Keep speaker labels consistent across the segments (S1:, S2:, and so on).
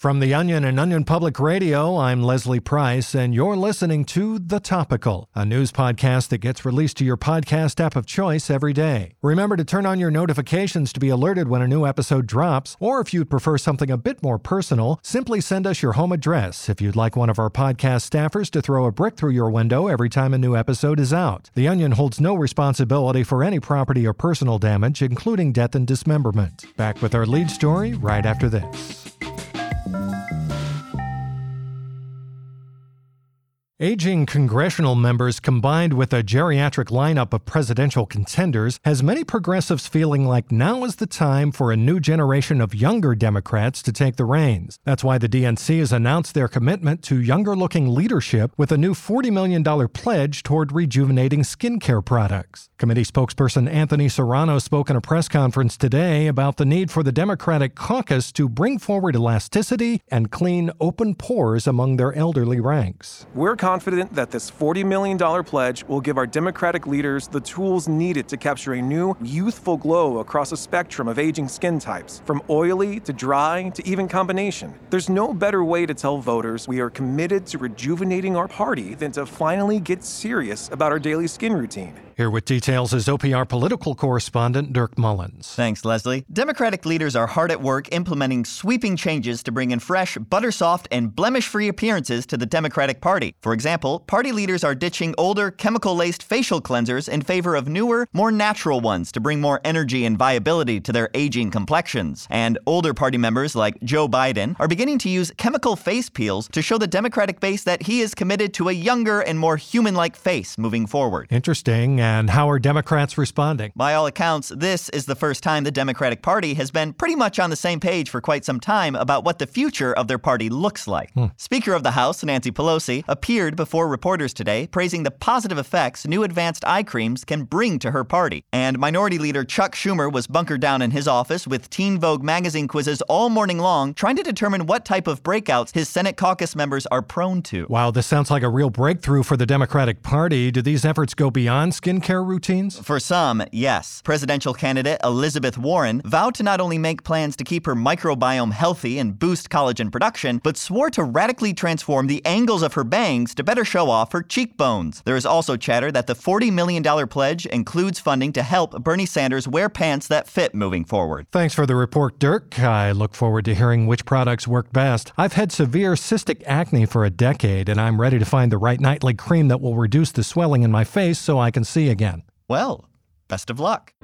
S1: From The Onion and Onion Public Radio, I'm Leslie Price, and you're listening to The Topical, a news podcast that gets released to your podcast app of choice every day. Remember to turn on your notifications to be alerted when a new episode drops, or if you'd prefer something a bit more personal, simply send us your home address if you'd like one of our podcast staffers to throw a brick through your window every time a new episode is out. The Onion holds no responsibility for any property or personal damage, including death and dismemberment. Back with our lead story right after this. Aging congressional members combined with a geriatric lineup of presidential contenders has many progressives feeling like now is the time for a new generation of younger Democrats to take the reins. That's why the DNC has announced their commitment to younger looking leadership with a new $40 million pledge toward rejuvenating skincare products. Committee spokesperson Anthony Serrano spoke in a press conference today about the need for the Democratic caucus to bring forward elasticity and clean open pores among their elderly ranks.
S2: We're confident that this $40 million pledge will give our Democratic leaders the tools needed to capture a new, youthful glow across a spectrum of aging skin types, from oily to dry to even combination. There's no better way to tell voters we are committed to rejuvenating our party than to finally get serious about our daily skin routine.
S1: Here with details is OPR political correspondent Dirk Mullins.
S3: Thanks, Leslie. Democratic leaders are hard at work implementing sweeping changes to bring in fresh, butter soft, and blemish free appearances to the Democratic Party. For example, party leaders are ditching older, chemical laced facial cleansers in favor of newer, more natural ones to bring more energy and viability to their aging complexions. And older party members like Joe Biden are beginning to use chemical face peels to show the Democratic base that he is committed to a younger and more human like face moving forward.
S1: Interesting. And how are Democrats responding?
S3: By all accounts, this is the first time the Democratic Party has been pretty much on the same page for quite some time about what the future of their party looks like. Hmm. Speaker of the House, Nancy Pelosi, appeared before reporters today praising the positive effects new advanced eye creams can bring to her party. And Minority Leader Chuck Schumer was bunkered down in his office with Teen Vogue magazine quizzes all morning long, trying to determine what type of breakouts his Senate caucus members are prone to.
S1: Wow, this sounds like a real breakthrough for the Democratic Party. Do these efforts go beyond skin skincare routines?
S3: For some, yes. Presidential candidate Elizabeth Warren vowed to not only make plans to keep her microbiome healthy and boost collagen production, but swore to radically transform the angles of her bangs to better show off her cheekbones. There is also chatter that the $40 million pledge includes funding to help Bernie Sanders wear pants that fit moving forward.
S1: Thanks for the report, Dirk. I look forward to hearing which products work best. I've had severe cystic acne for a decade, and I'm ready to find the right nightly cream that will reduce the swelling in my face so I can see again.
S3: Well, best of luck.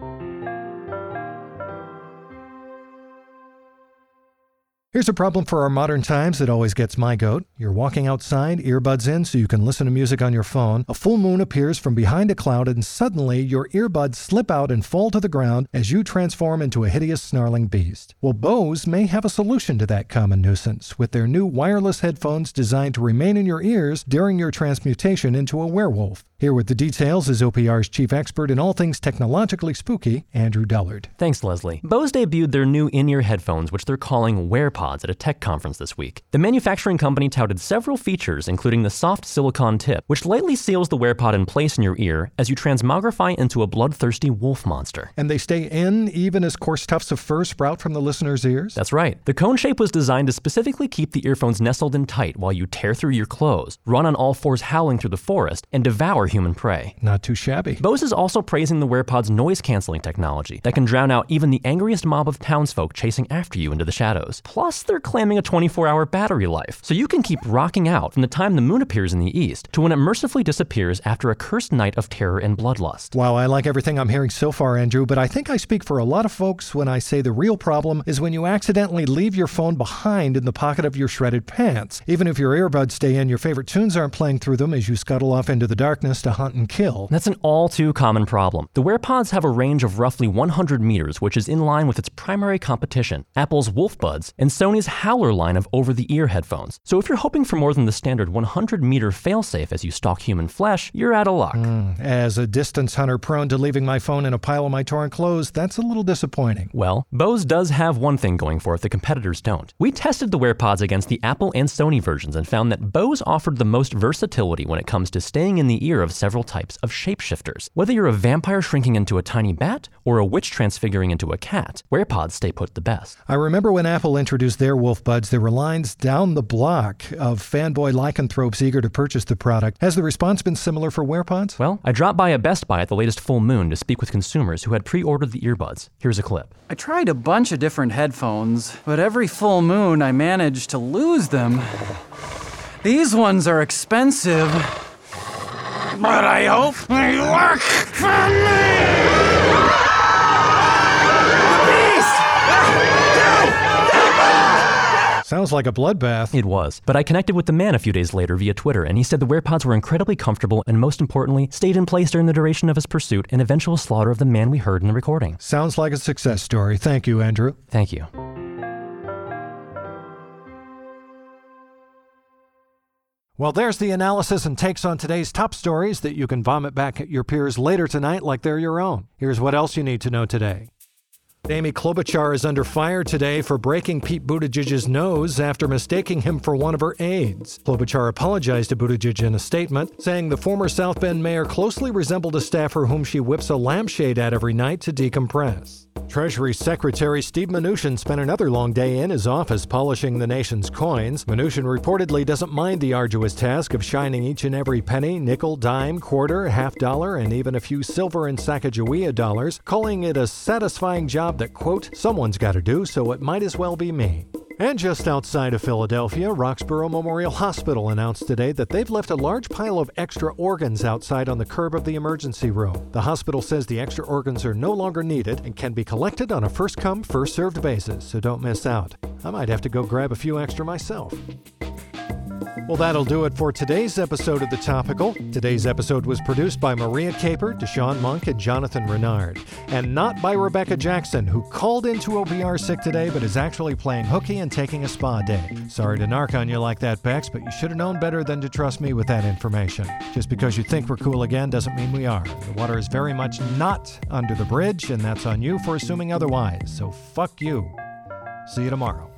S1: Here's a problem for our modern times that always gets my goat. You're walking outside, earbuds in so you can listen to music on your phone. A full moon appears from behind a cloud, and suddenly your earbuds slip out and fall to the ground as you transform into a hideous snarling beast. Well, Bose may have a solution to that common nuisance with their new wireless headphones designed to remain in your ears during your transmutation into a werewolf. Here with the details is OPR's chief expert in all things technologically spooky, Andrew Dullard.
S4: Thanks, Leslie. Bose debuted their new in ear headphones, which they're calling WearPods, at a tech conference this week. The manufacturing company touted several features, including the soft silicone tip, which lightly seals the WearPod in place in your ear as you transmogrify into a bloodthirsty wolf monster.
S1: And they stay in even as coarse tufts of fur sprout from the listener's ears?
S4: That's right. The cone shape was designed to specifically keep the earphones nestled in tight while you tear through your clothes, run on all fours howling through the forest, and devour human prey.
S1: Not too shabby.
S4: Bose is also praising the WearPod's noise canceling technology that can drown out even the angriest mob of townsfolk chasing after you into the shadows. Plus, they're claiming a 24 hour battery life, so you can keep rocking out from the time the moon appears in the east to when it mercifully disappears after a cursed night of terror and bloodlust.
S1: Wow, I like everything I'm hearing so far, Andrew, but I think I speak for a lot of folks when I say the real problem is when you accidentally leave your phone behind in the pocket of your shredded pants. Even if your earbuds stay in, your favorite tunes aren't playing through them as you scuttle off into the darkness to hunt and kill.
S4: That's an all too common problem. The WearPods have a range of roughly 100 meters, which is in line with its primary competition, Apple's WolfBuds, and Sony's Howler line of over the ear headphones. So if you're hoping for more than the standard 100 meter failsafe as you stalk human flesh, you're out of luck. Mm,
S1: as a distance hunter prone to leaving my phone in a pile of my torn clothes, that's a little disappointing.
S4: Well, Bose does have one thing going for it the competitors don't. We tested the WearPods against the Apple and Sony versions and found that Bose offered the most versatility when it comes to staying in the ear of several types of shapeshifters. Whether you're a vampire shrinking into a tiny bat or a witch transfiguring into a cat, WearPods stay put the best.
S1: I remember when Apple introduced their Wolf Buds, there were lines down the block of fanboy lycanthropes eager to purchase the product. Has the response been similar for WearPods?
S4: Well, I dropped by a Best Buy at the latest full moon to speak with consumers who had pre ordered the earbuds. Here's a clip.
S5: I tried a bunch of different headphones, but every full moon I managed to lose them. These ones are expensive. But I hope they work for me!
S1: Sounds like a bloodbath.
S4: It was. But I connected with the man a few days later via Twitter, and he said the WearPods were incredibly comfortable and, most importantly, stayed in place during the duration of his pursuit and eventual slaughter of the man we heard in the recording.
S1: Sounds like a success story. Thank you, Andrew.
S4: Thank you.
S1: Well, there's the analysis and takes on today's top stories that you can vomit back at your peers later tonight like they're your own. Here's what else you need to know today. Amy Klobuchar is under fire today for breaking Pete Buttigieg's nose after mistaking him for one of her aides. Klobuchar apologized to Buttigieg in a statement, saying the former South Bend mayor closely resembled a staffer whom she whips a lampshade at every night to decompress. Treasury Secretary Steve Mnuchin spent another long day in his office polishing the nation's coins. Mnuchin reportedly doesn't mind the arduous task of shining each and every penny, nickel, dime, quarter, half dollar, and even a few silver and Sacagawea dollars, calling it a satisfying job that, quote, someone's got to do, so it might as well be me. And just outside of Philadelphia, Roxborough Memorial Hospital announced today that they've left a large pile of extra organs outside on the curb of the emergency room. The hospital says the extra organs are no longer needed and can be collected on a first come, first served basis, so don't miss out. I might have to go grab a few extra myself. Well, that'll do it for today's episode of The Topical. Today's episode was produced by Maria Caper, Deshaun Monk, and Jonathan Renard, and not by Rebecca Jackson, who called into OPR sick today but is actually playing hooky and taking a spa day. Sorry to narc on you like that, Bex, but you should have known better than to trust me with that information. Just because you think we're cool again doesn't mean we are. The water is very much not under the bridge, and that's on you for assuming otherwise, so fuck you. See you tomorrow.